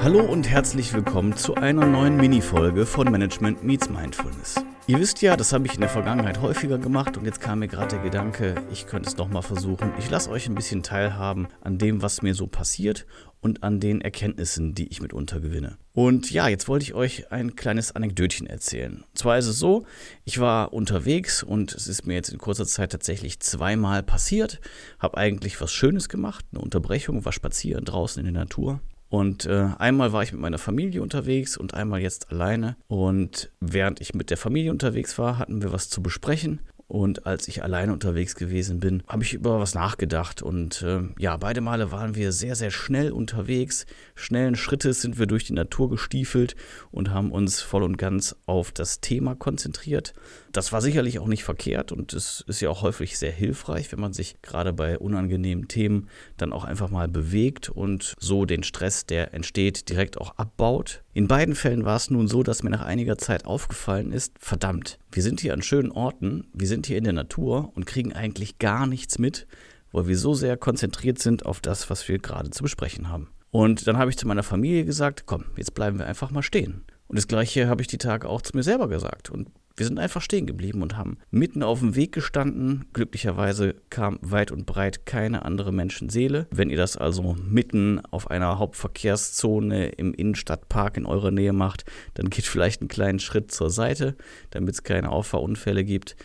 Hallo und herzlich willkommen zu einer neuen Mini-Folge von Management Meets Mindfulness. Ihr wisst ja, das habe ich in der Vergangenheit häufiger gemacht und jetzt kam mir gerade der Gedanke, ich könnte es nochmal versuchen. Ich lasse euch ein bisschen teilhaben an dem, was mir so passiert und an den Erkenntnissen, die ich mitunter gewinne. Und ja, jetzt wollte ich euch ein kleines Anekdötchen erzählen. Und zwar ist es so, ich war unterwegs und es ist mir jetzt in kurzer Zeit tatsächlich zweimal passiert, habe eigentlich was Schönes gemacht, eine Unterbrechung, war spazieren draußen in der Natur und äh, einmal war ich mit meiner Familie unterwegs und einmal jetzt alleine. Und während ich mit der Familie unterwegs war, hatten wir was zu besprechen. Und als ich alleine unterwegs gewesen bin, habe ich über was nachgedacht. Und äh, ja, beide Male waren wir sehr, sehr schnell unterwegs. Schnellen Schrittes sind wir durch die Natur gestiefelt und haben uns voll und ganz auf das Thema konzentriert. Das war sicherlich auch nicht verkehrt und es ist ja auch häufig sehr hilfreich, wenn man sich gerade bei unangenehmen Themen dann auch einfach mal bewegt und so den Stress, der entsteht, direkt auch abbaut. In beiden Fällen war es nun so, dass mir nach einiger Zeit aufgefallen ist, verdammt, wir sind hier an schönen Orten, wir sind hier in der Natur und kriegen eigentlich gar nichts mit, weil wir so sehr konzentriert sind auf das, was wir gerade zu besprechen haben. Und dann habe ich zu meiner Familie gesagt, komm, jetzt bleiben wir einfach mal stehen. Und das gleiche habe ich die Tage auch zu mir selber gesagt. Und wir sind einfach stehen geblieben und haben mitten auf dem Weg gestanden. Glücklicherweise kam weit und breit keine andere Menschenseele. Wenn ihr das also mitten auf einer Hauptverkehrszone im Innenstadtpark in eurer Nähe macht, dann geht vielleicht einen kleinen Schritt zur Seite, damit es keine Auffahrunfälle gibt.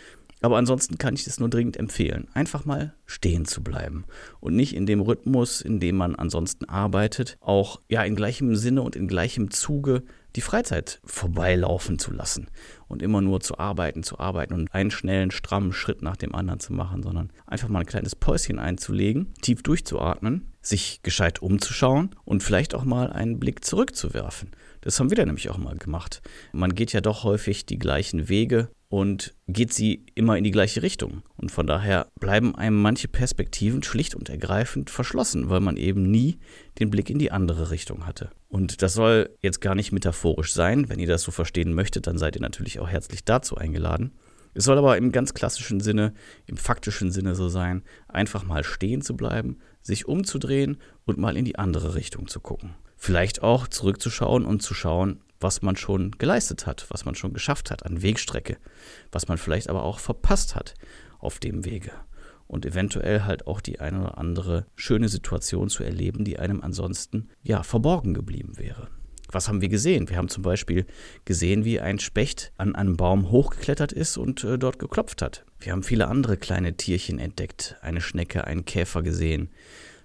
Aber ansonsten kann ich es nur dringend empfehlen, einfach mal stehen zu bleiben und nicht in dem Rhythmus, in dem man ansonsten arbeitet, auch ja in gleichem Sinne und in gleichem Zuge die Freizeit vorbeilaufen zu lassen und immer nur zu arbeiten, zu arbeiten und einen schnellen, strammen Schritt nach dem anderen zu machen, sondern einfach mal ein kleines Päuschen einzulegen, tief durchzuatmen, sich gescheit umzuschauen und vielleicht auch mal einen Blick zurückzuwerfen. Das haben wir dann nämlich auch mal gemacht. Man geht ja doch häufig die gleichen Wege und geht sie immer in die gleiche Richtung. Und von daher bleiben einem manche Perspektiven schlicht und ergreifend verschlossen, weil man eben nie den Blick in die andere Richtung hatte. Und das soll jetzt gar nicht metaphorisch sein. Wenn ihr das so verstehen möchtet, dann seid ihr natürlich auch herzlich dazu eingeladen. Es soll aber im ganz klassischen Sinne, im faktischen Sinne so sein, einfach mal stehen zu bleiben, sich umzudrehen und mal in die andere Richtung zu gucken. Vielleicht auch zurückzuschauen und zu schauen, was man schon geleistet hat, was man schon geschafft hat an Wegstrecke, was man vielleicht aber auch verpasst hat auf dem Wege und eventuell halt auch die eine oder andere schöne Situation zu erleben, die einem ansonsten ja verborgen geblieben wäre. Was haben wir gesehen? Wir haben zum Beispiel gesehen, wie ein Specht an einem Baum hochgeklettert ist und äh, dort geklopft hat. Wir haben viele andere kleine Tierchen entdeckt, eine Schnecke, einen Käfer gesehen.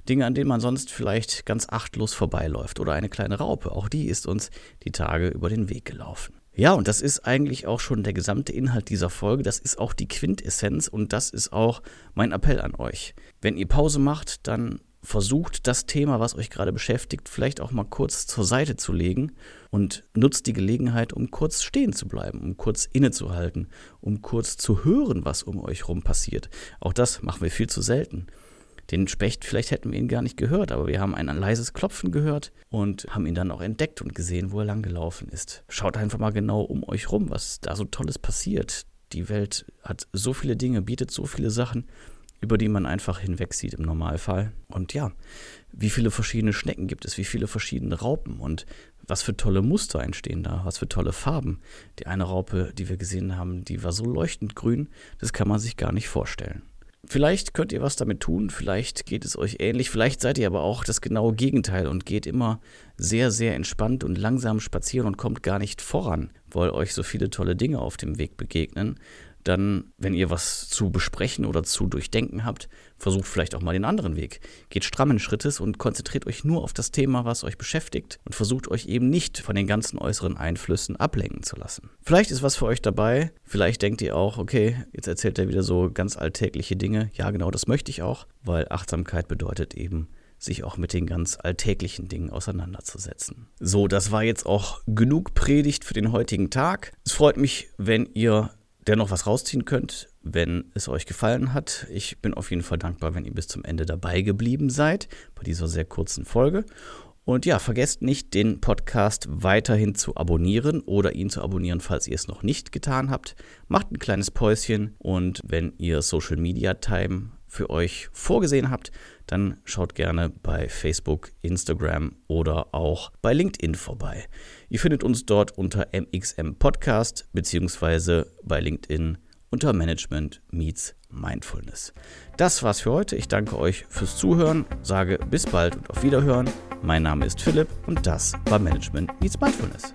Dinge, an denen man sonst vielleicht ganz achtlos vorbeiläuft. Oder eine kleine Raupe, auch die ist uns die Tage über den Weg gelaufen. Ja, und das ist eigentlich auch schon der gesamte Inhalt dieser Folge. Das ist auch die Quintessenz und das ist auch mein Appell an euch. Wenn ihr Pause macht, dann versucht das Thema, was euch gerade beschäftigt, vielleicht auch mal kurz zur Seite zu legen und nutzt die Gelegenheit, um kurz stehen zu bleiben, um kurz innezuhalten, um kurz zu hören, was um euch rum passiert. Auch das machen wir viel zu selten. Den Specht, vielleicht hätten wir ihn gar nicht gehört, aber wir haben ein leises Klopfen gehört und haben ihn dann auch entdeckt und gesehen, wo er langgelaufen ist. Schaut einfach mal genau um euch rum, was da so Tolles passiert. Die Welt hat so viele Dinge, bietet so viele Sachen, über die man einfach hinwegsieht im Normalfall. Und ja, wie viele verschiedene Schnecken gibt es, wie viele verschiedene Raupen und was für tolle Muster entstehen da, was für tolle Farben. Die eine Raupe, die wir gesehen haben, die war so leuchtend grün, das kann man sich gar nicht vorstellen. Vielleicht könnt ihr was damit tun, vielleicht geht es euch ähnlich, vielleicht seid ihr aber auch das genaue Gegenteil und geht immer sehr, sehr entspannt und langsam spazieren und kommt gar nicht voran, weil euch so viele tolle Dinge auf dem Weg begegnen dann, wenn ihr was zu besprechen oder zu durchdenken habt, versucht vielleicht auch mal den anderen Weg. Geht strammen Schrittes und konzentriert euch nur auf das Thema, was euch beschäftigt und versucht euch eben nicht von den ganzen äußeren Einflüssen ablenken zu lassen. Vielleicht ist was für euch dabei, vielleicht denkt ihr auch, okay, jetzt erzählt er wieder so ganz alltägliche Dinge. Ja, genau, das möchte ich auch, weil Achtsamkeit bedeutet eben, sich auch mit den ganz alltäglichen Dingen auseinanderzusetzen. So, das war jetzt auch genug Predigt für den heutigen Tag. Es freut mich, wenn ihr dennoch was rausziehen könnt, wenn es euch gefallen hat. Ich bin auf jeden Fall dankbar, wenn ihr bis zum Ende dabei geblieben seid bei dieser sehr kurzen Folge. Und ja, vergesst nicht, den Podcast weiterhin zu abonnieren oder ihn zu abonnieren, falls ihr es noch nicht getan habt. Macht ein kleines Päuschen und wenn ihr Social Media Time für euch vorgesehen habt, dann schaut gerne bei Facebook, Instagram oder auch bei LinkedIn vorbei. Ihr findet uns dort unter MXM Podcast beziehungsweise bei LinkedIn unter Management Meets Mindfulness. Das war's für heute. Ich danke euch fürs Zuhören, sage bis bald und auf Wiederhören. Mein Name ist Philipp und das war Management Meets Mindfulness.